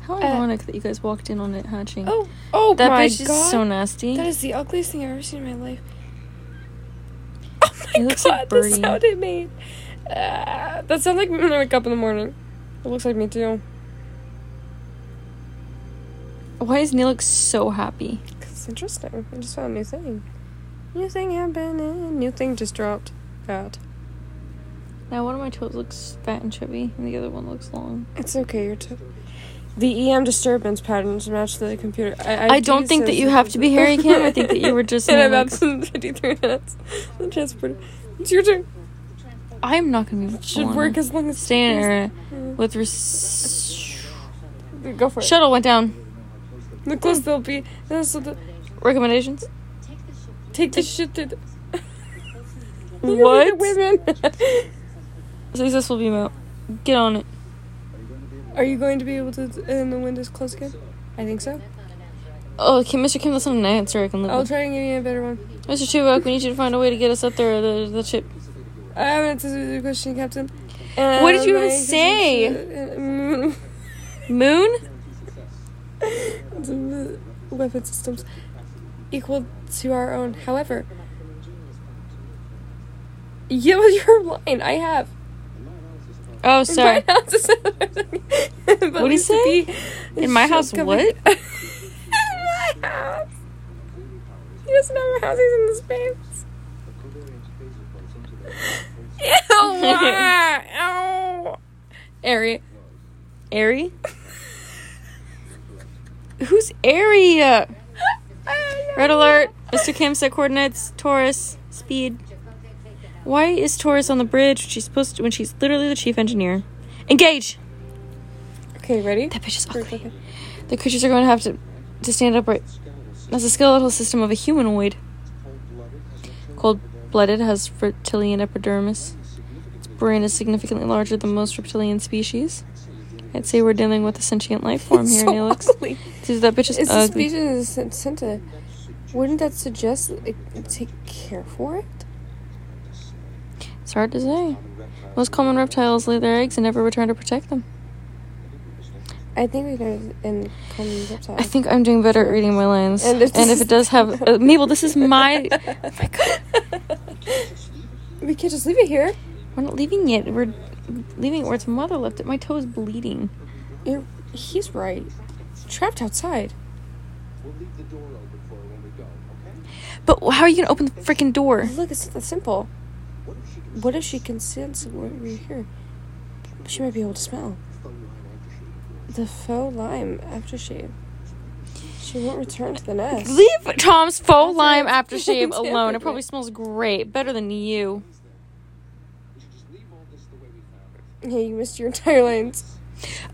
B: How
A: Uh,
B: ironic that you guys walked in on it hatching.
A: Oh, oh
B: that
A: my
B: bitch
A: god!
B: is so nasty.
A: That is the ugliest thing I've ever seen in my life. Oh my
B: It looks
A: god,
B: like
A: the sound it made. Uh, that sounds like me when I wake up in the morning. It looks like me too.
B: Why is Neelix so happy?
A: it's interesting. I just found a new thing. New thing happening. New thing just dropped. Out.
B: Now one of my toes looks fat and chubby, and the other one looks long.
A: It's okay. You're t- the EM disturbance patterns match the computer. I,
B: I don't think that you have to be Harry Kim. I think that you were just
A: In about 53 minutes. The transporter. It's your turn.
B: I'm not gonna be.
A: Should
B: alone.
A: work as long as
B: area with res-
A: Go for it.
B: Shuttle went down.
A: The close they'll be. the,
B: Recommendations.
A: take the shit to the.
B: What?
A: Women.
B: Successful beam out. Get on it.
A: Are you going to be able to? And the windows close again? I think so.
B: Oh, Kim, Mr. Kim, that's not an answer I can live
A: I'll
B: with.
A: try and give you a better one.
B: Mr. Chubak, we need you to find a way to get us up there, the, the ship.
A: I haven't answered your question, Captain.
B: What did you even say? Moon?
A: weapon systems equal to our own. However, yeah, well, you're lying. I have.
B: Oh, sorry.
A: What'd
B: What'd he say? In my house, what?
A: in my house. He doesn't have a house. He's in the space.
B: Ow. Ari. Ari? Who's Ari? Red alert. Mr. Kim set coordinates. Torres. Speed. Why is Torres on the bridge when she's supposed to when she's literally the chief engineer? Engage!
A: Okay, ready?
B: That bitch is ugly. The creatures are going to have to to stand upright. That's a skeletal system of a humanoid. Cold blooded has reptilian epidermis. Its brain is significantly larger than most reptilian species. I'd say we're dealing with a sentient life form here,
A: so
B: Neelix.
A: ugly.
B: Dude, that bitch is
A: It's a
B: ugly.
A: species of Senta. Wouldn't that suggest it take care for it?
B: It's hard to say. Most common reptiles lay their eggs and never return to protect them.
A: I think we know in common reptile.
B: I think I'm doing better at reading my lines.
A: And
B: And
A: if
B: if, it does have uh, Mabel, this is my. Oh my god,
A: we can't just leave it here.
B: we're not leaving it. We're leaving it where its mother left it. My toe is bleeding.
A: You're, he's right. Trapped outside.
D: We'll leave the door open for her when we go, okay?
B: But how are you gonna open the freaking door?
A: Look, it's not that simple.
D: What if she can
A: What if she can sense what we're here? She might be able to smell
D: phone line after she
A: the faux lime aftershave. She won't return to the nest.
B: Leave Tom's faux lime
A: right.
B: aftershave alone.
A: it.
B: Probably smells great, better than you.
D: We should just leave all this the way we found it.
A: Hey, you missed your entire lines.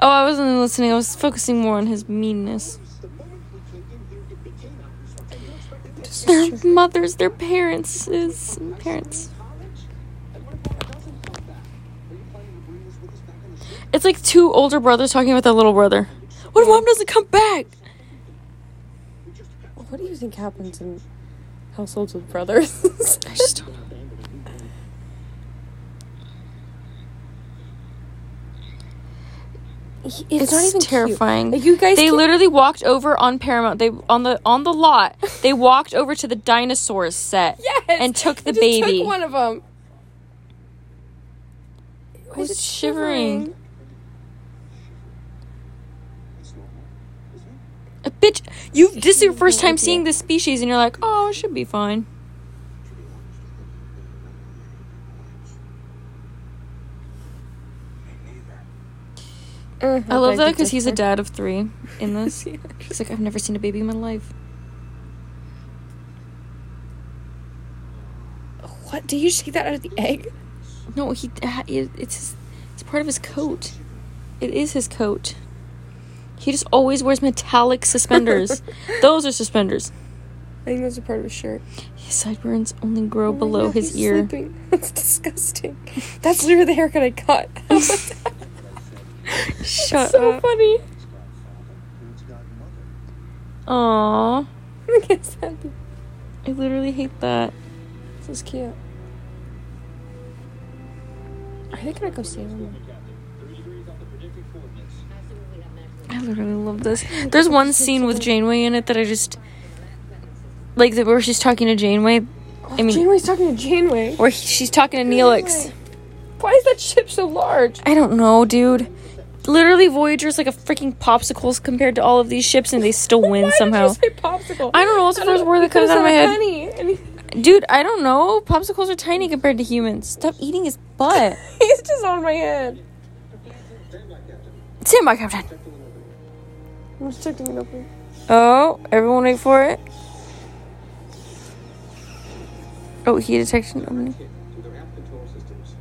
B: Oh, I wasn't listening. I was focusing more on his meanness.
D: The moment we came in here, it became obvious. And you expected me to
B: Their mothers, their parents, is parents.
D: college? And what if Papa doesn't come back? Are you planning to bring this with us back on the ship?
B: It's like two older brothers talking about their little brother. What if mom doesn't come back?
A: What do you think happens in households with brothers?
B: I just don't know.
A: it's,
B: It's
A: not even
B: terrifying.
A: Like, you guys,
B: They
A: can't-
B: literally walked over on Paramount. They on the on the lot. They walked over to the dinosaurs set
A: yes,
B: and took the baby.
A: Took one of them.
B: Who's shivering?
D: It's normal, isn't it?
B: A bitch, you. This is your first time seeing this species, and you're like, oh, it should be fine.
A: Uh,
B: I love that because he's a dad of three in this. He's like, I've never seen a baby in my life.
A: What? Did you just take that out of the egg?
B: No, he. It's his, it's part of his coat. It is his coat. He just always wears metallic suspenders. Those are suspenders.
A: I think that's a part of his shirt.
B: His sideburns only grow
A: Oh
B: below
A: God,
B: his ear.
A: sleeping. That's disgusting. That's literally the haircut I got.
B: Shut
A: so
B: up.
A: So funny.
D: Who's got mother?
B: Aww.
A: Look at Sandy.
B: I literally hate that.
A: This is cute. Are they gonna go save him?
B: I literally love this. There's one scene with Janeway in it that I just like the, where she's talking to Janeway. I oh, mean,
A: Janeway's talking to Janeway.
B: where he, she's talking to Neelix.
A: Why is that ship so large?
B: I don't know, dude. Literally, Voyager's like a freaking popsicles compared to all of these ships, and they still win
A: Why
B: somehow.
A: Did you say popsicle?
B: I don't know. What's the first word that comes out of my head? Dude, I don't know. Popsicles are tiny compared to humans. Stop eating his butt.
A: he's just on my head.
B: Stand by, Captain.
A: I'm just checking it open.
B: Oh, everyone wait for it. Oh, he detected an opening.
D: To their aft control systems.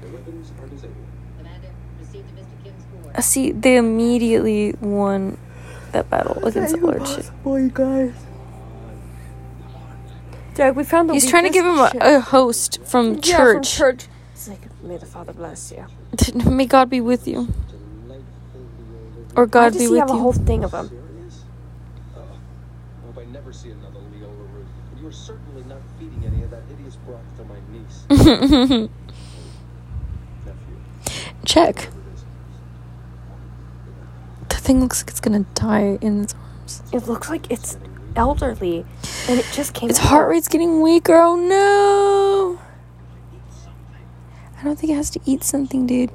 D: Their weapons are disabled.
C: Commander, received to Mr. Kim's court.
B: Uh, See, they immediately won that battle against the large ship.
A: Boy, you guys. Jack, we found the.
B: He's trying to give him a, a host from
A: ship. Yeah, from
B: church.
A: church. It's like, may the Father bless you.
B: May God be with you. Or
A: Why
B: God
A: does
B: be
A: he
B: with
A: have a
B: you.
A: whole thing of them?
D: Uh, I hope I never see another Leola root. And you are certainly not feeding any of that hideous broth to my niece. Nephew.
B: Check. The thing looks like it's gonna die in its arms.
A: It looks like it's elderly, and it just came.
B: Its
A: out.
B: heart rate's getting weaker. Oh no! I don't think it has to eat something, dude.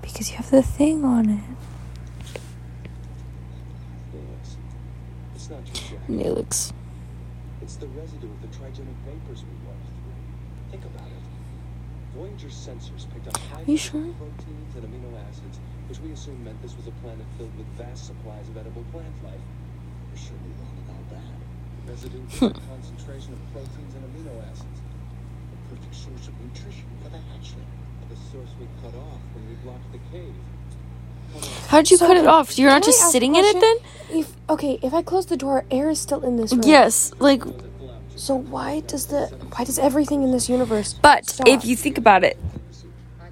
B: Because you have the thing on it.
D: Yes. It's not just Jack.
B: Neelix.
D: It's the residue of the trigemic vapors we walked through. Think about it. Voyager's sensors picked up high
A: you sure?
D: proteins and amino acids, which we assumed meant this was a planet filled with vast supplies of edible plant life. We're surely wrong about that. Resident concentration of proteins and amino acids. A perfect source of nutrition for the hatchling. The source we cut off when we blocked the cave.
B: How'd you
A: So
B: cut it
A: can-
B: off? You're not just sitting in it then?
A: If okay, if I close the door, air is still in this room.
B: Yes, like
A: So why does the why does everything in this universe?
B: But
A: stop?
B: if you think about it,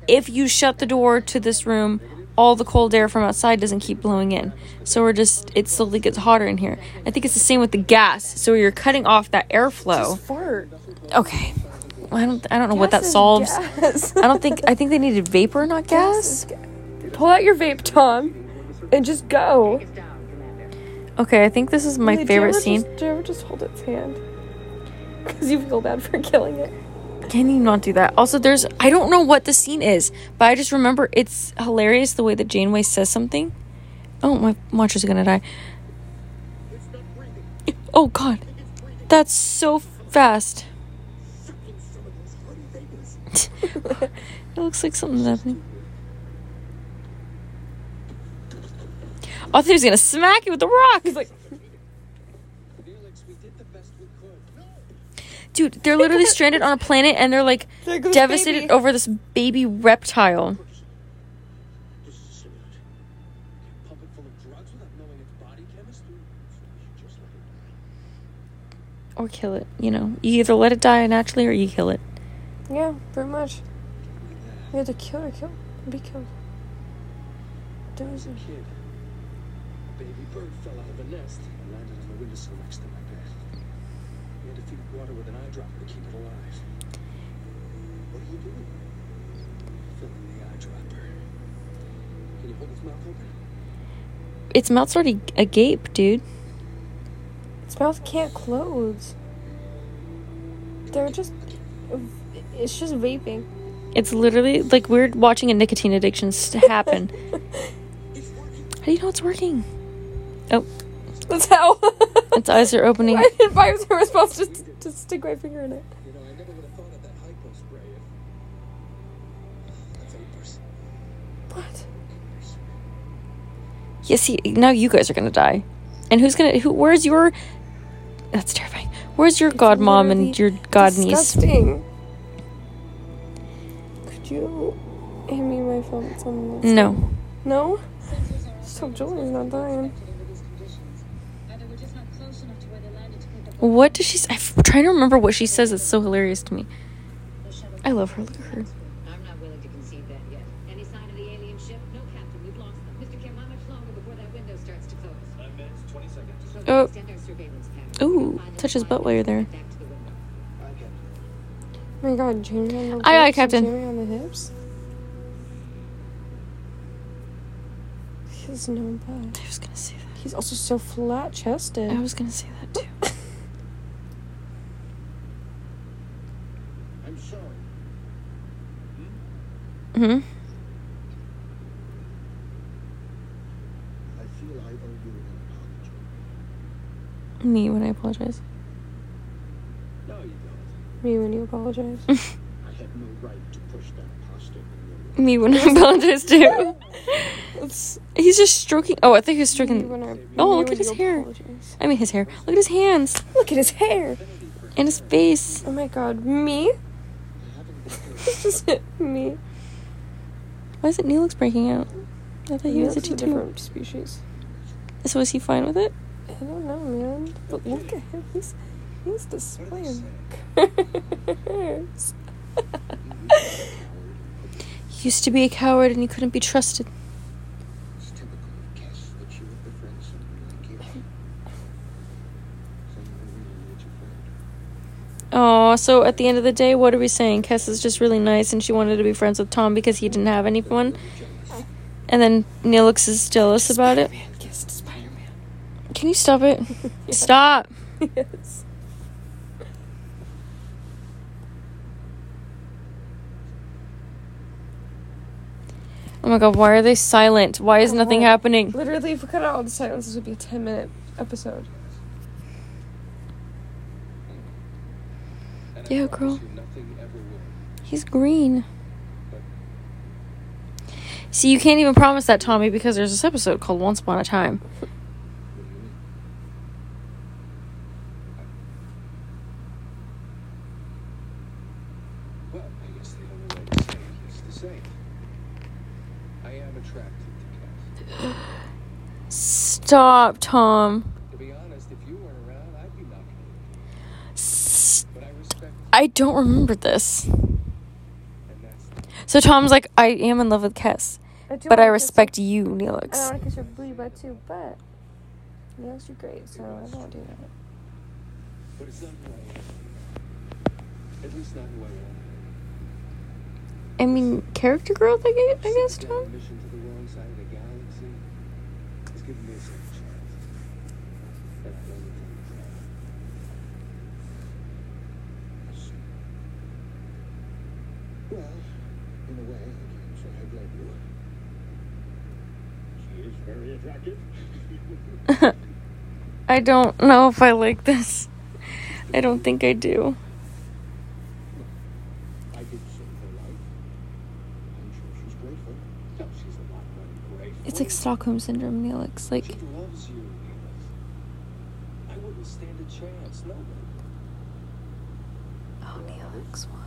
B: if you shut the door to this room, all the cold air from outside doesn't keep blowing in. So we're just it slowly gets hotter in here. I think it's the same with the gas. So you're cutting off that airflow.
A: Just fart.
B: Okay. I don't I don't know what that solves.
A: gas.
B: I don't think I think they needed vapor, not gas.
A: Pull out your vape, Tom, and just go.
B: Okay, I think this is my
A: Wait,
B: favorite
A: ever
B: scene.
A: Just, do you ever just hold its hand? Because you feel bad for killing it.
B: Can you not do that? Also, there's I don't know what the scene is, but I just remember it's hilarious the way that Janeway says something. Oh, my watcher's are gonna die. Oh God, that's so fast. it looks like something's happening. I thought he was gonna smack you with the rock.
A: He's like,
D: Felix, we did the best we could.
B: Dude, they're literally stranded on a planet and they're like
A: goes
B: devastated
A: baby.
B: over this baby reptile.
D: This is a cigarette. Pump it full of drugs without knowing its body chemistry. You should just let it die.
B: Or kill it, you know. You either let it die naturally or you kill it.
A: Yeah, pretty much. You have to kill or kill, be killed.
D: As a kid, a baby bird fell out of a nest and landed on the windowsill next to my bed. We had to feed water with an eyedropper to keep it alive. What are you doing? Filling the eyedropper. Can you hold its mouth open?
B: Its mouth's already agape, dude.
A: Its mouth can't close. They're just. It's just vaping.
B: It's literally like we're watching a nicotine addiction s- happen. How do you know it's working? Oh,
A: That's how.
B: its eyes are opening.
A: I didn't buy a response to, to stick my finger in it.
D: You know, I never would have thought of that hypo spray if. Vapors.
A: What?
B: Yeah, see, now you guys are gonna die. And who's gonna? Who? Where's your? That's terrifying. Where's your god mom and your
A: literally
B: god niece?
A: Disgusting. Hand me my phone? It's on the
B: No.
A: No? So Julie's not dying.
B: What does she? say? I'm trying to remember what she says. It's so hilarious to me. I love her. Look at her.
C: I'm not willing to concede that yet. Any sign of the alien ship? No, Captain. We've lost them. Mr. Kim, how much longer before that window starts to close?
D: Five minutes, 20 seconds.
B: Oh.
C: extend our surveillance pattern.
B: Ooh, touch his butt while you're there.
C: back to the window.
D: I get it.
A: Oh my god, Jamie on the
B: Aye, aye, Captain.
A: Jamie on the hips. He has no butt.
B: I was gonna say that.
A: He's also so flat chested.
B: I was gonna say that too.
D: I'm sorry.
B: Hmm.
D: I feel I owe you an apology.
B: Me when I apologize.
D: No, you don't.
A: Me when you apologize.
D: I had no right to push that pasta
B: Me when I apologize too.
A: It's
B: He's just stroking. Oh, I think
A: he's
B: stroking.
A: I,
B: Oh, look at his hair.
A: apologize.
B: I mean, his hair. Look at his hands
A: Look at his hair.
B: and his face.
A: Oh my god, me? Me.
B: Why is it Neelix breaking out? I thought he was a
A: different species.
B: So is he fine with it?
A: I don't know, man. But look at him. He's he's displaying. curves.
B: You used to be a coward and you couldn't be trusted.
D: It's typical of Kes that she would befriend someone like you. Someone who really needs a friend.
B: Oh, so at the end of the day, what are we saying? Kes is just really nice and she wanted to be friends with Tom because he didn't have anyone. And then Neelix is jealous about it.
A: Kissed Spider-Man.
B: Can you stop it? Stop.
A: yes.
B: Oh my god, why are they silent? Why is nothing happening?
A: Literally, if we cut out all the silence, this would be a 10 minute episode.
D: And I
B: Yeah, girl.
D: you Nothing ever will
B: He's green. See, you can't even promise that, Tommy, because there's this episode called Once Upon a Time.
D: Stop, I guess the only way to say it is to say it. I am attracted to cats.
B: Stop, Tom.
D: To be honest, if you weren't around, I'd be knocking it.
B: S-
D: But I
B: don't remember this. So Tom's like, I am in love with Kes,
A: do
B: but I
A: wanna kiss
B: respect you,
A: your- I
B: Neelix.
A: want to kiss your booty butt too, but Neil's you're great, so I don't do that.
D: But it's not who I am. At least not who I want.
B: I mean, character growth, I guess, I guess
D: Down
B: Tom.
D: mission to the wrong side of the galaxy has given me a second chance. And I don't intend to try. Well, in a way, I can't say I blame you. She is very attractive.
B: I don't know if I like this. I don't think I do.
D: I did save her life. I'm sure she's grateful. No, she's a lot more grateful.
B: It's like Stockholm syndrome, Neelix. Like,
D: She loves you, Neelix. I wouldn't stand a chance, no way.
B: oh, Neelix, why?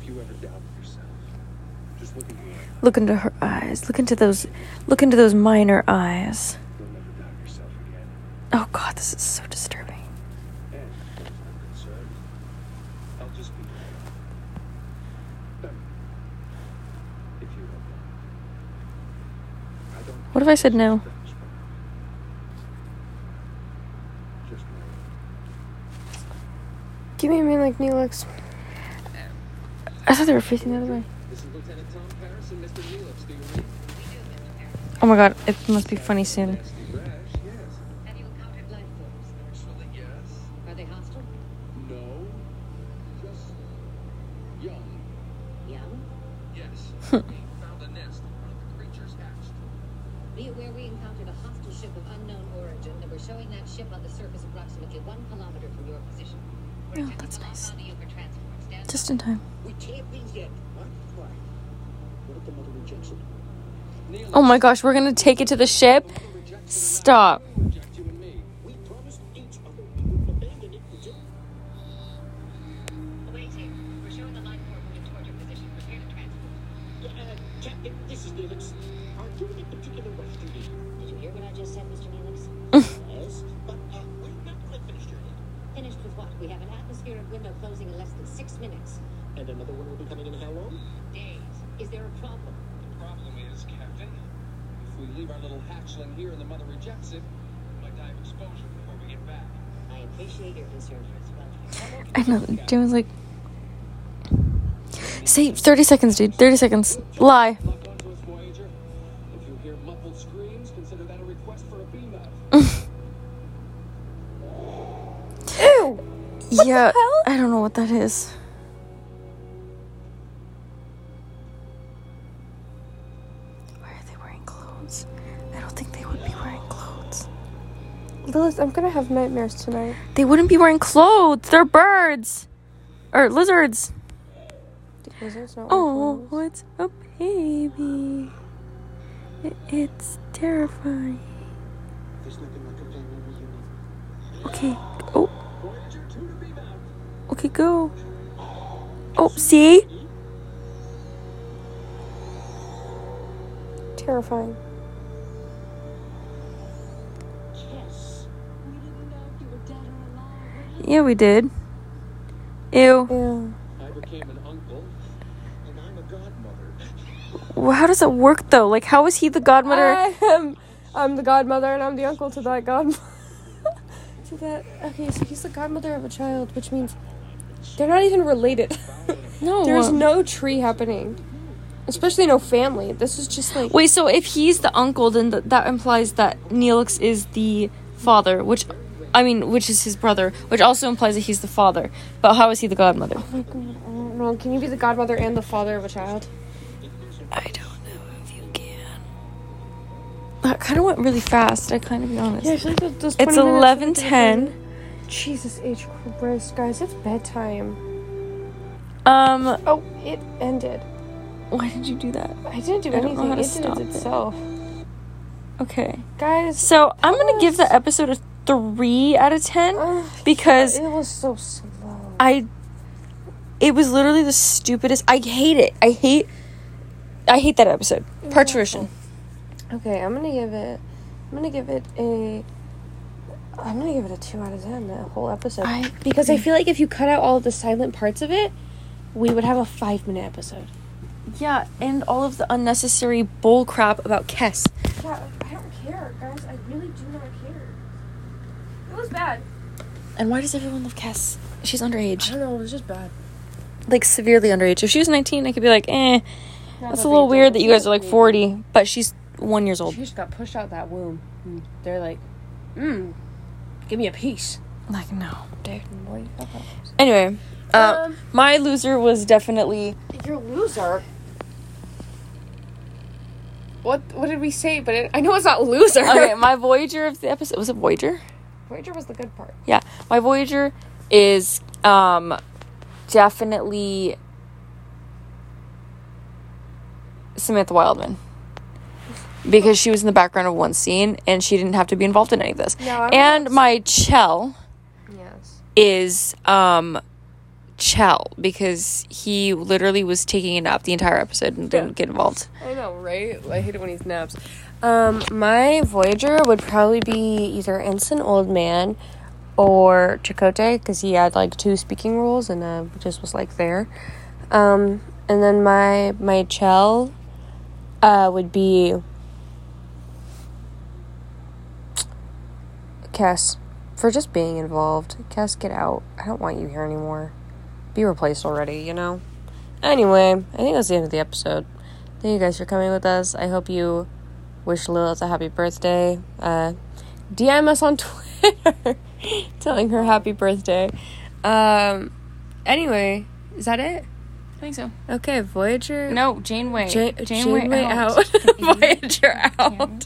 D: If you ever doubt yourself, just look into her.
B: Look into her eyes. Look into those. Look into those minor eyes.
D: You'll never doubt yourself again.
B: Oh God, this is so disturbing.
D: And as far as I'm concerned, I'll just be done. If you have not.
B: What if I said no?
D: Just know.
A: Give me a man like Neelix.
B: I thought they were facing the other way. Oh my God, it must be funny soon.
D: Nasty rash, yes.
C: Have you encountered life forms?
D: Actually, yes.
C: Are they hostile?
D: No. Just young.
C: Young?
D: Yes. we found a nest of one of the creatures hatched.
C: Be aware we encountered a hostile ship of unknown origin and we're showing that ship on the surface approximately one kilometer from your position.
B: Oh, that's nice.
C: onto you for transport. Stand
B: Just in time.
E: We can't leave yet. What? Why? What if the mother rejects it?
B: Oh my gosh, we're gonna take it to the ship. Stop.
C: I
B: was like, say thirty seconds, dude. Thirty seconds. Lie.
D: Lock onto us, Voyager. If you hear muffled screams, consider that a request for a beam out.
A: Ew!
B: yeah. I don't know what that is. Why are they wearing clothes? I don't think they would be wearing clothes.
A: Lilith, I'm gonna have nightmares tonight.
B: They wouldn't be wearing clothes. They're birds. Or lizards.
A: Because
B: Oh,
A: oh,
B: it's a baby. It- It's terrifying.
E: There's nothing like a family reunion.
B: Okay. Oh,
D: Voyager 2 to beam out.
B: okay, go. Oh, see?
A: terrifying.
E: Yes.
C: We didn't know if you were dead or alive.
B: Yeah, we did. Ew.
A: Yeah.
D: I became an uncle.
E: And I'm a godmother.
B: Well, how does it work though? Like, how is he the godmother?
A: I am. I'm the godmother, and I'm the uncle to that god. to that. Okay, so he's the godmother of a child, which means they're not even related.
B: No.
A: There's no tree happening, especially no family. This is just like.
B: Wait, so if he's the uncle, then th- that implies that Neelix is the father, which, I mean, which is his brother, which also implies that he's the father. But how is he the godmother?
A: Oh my god, I don't know. Can you be the godmother and the father of a child?
B: I don't know if you can. That kind of went really fast. I kind of be honest.
A: Yeah, I feel like those, those
B: it's
A: 20 minutes
B: eleven
A: went really fast.
B: ten.
A: Jesus H. Christ, guys, it's bedtime.
B: Um,
A: Oh, it ended.
B: why did you do that?
A: I didn't do
B: I don't know
A: anything.
B: how to
A: It
B: it.
A: it itself.
B: Okay.
A: Guys,
B: So I'm gonna give the episode a three out of ten
A: ugh,
B: because
A: it was so slow.
B: I it was literally the stupidest I hate it. I hate I hate that episode. Parturition.
A: Okay, I'm gonna give it. I'm gonna give it a. I'm gonna give it a two out of ten. The whole episode.
B: I-
A: because I feel like if you cut out all of the silent parts of it, we would have a five minute episode.
B: Yeah, and all of the unnecessary bull crap about Kes.
A: Yeah, I don't care, guys. I really do not care. It was bad.
B: And why does everyone love Kes? She's underage.
A: I don't know. It was just bad.
B: Like severely underage. If she was 19, I could be like, eh, that's a little weird that you guys are like 40, but she's one years old.
A: She just got pushed out that womb. and They're like, mm, give me a piece.
B: Like, no, dude.
A: Boy, fuck off.
B: Anyway, uh,
A: Um,
B: my loser was definitely
A: You're loser. What what did we say? But it, I know it's not loser.
B: okay. My Voyager of the episode was it Voyager?
A: Voyager was the good part.
B: Yeah, my Voyager is um definitely Samantha Wildman because she was in the background of one scene and she didn't have to be involved in any of this.
A: No,
B: and my Chell
A: Yes.
B: is um Chell because he literally was taking a nap the entire episode and didn't get involved.
A: I know, right? I hate it when he naps. Um, my Voyager would probably be either Ensign Wildman or Chakotay because he had like two speaking roles and uh, just was like there. Um, and then my my Chell uh, would be Kes for just being involved. Kes, get out. I don't want you here anymore. Be replaced already, you know? Anyway, I think that's the end of the episode. Thank you guys for coming with us. I hope you wish Lilith a happy birthday. Uh, DM us on Twitter telling her happy birthday. Um, anyway, is that it?
B: I think so.
A: Okay, Voyager.
B: No, Janeway.
A: Ja-
B: Janeway,
A: Janeway
B: out.
A: out. Voyager out.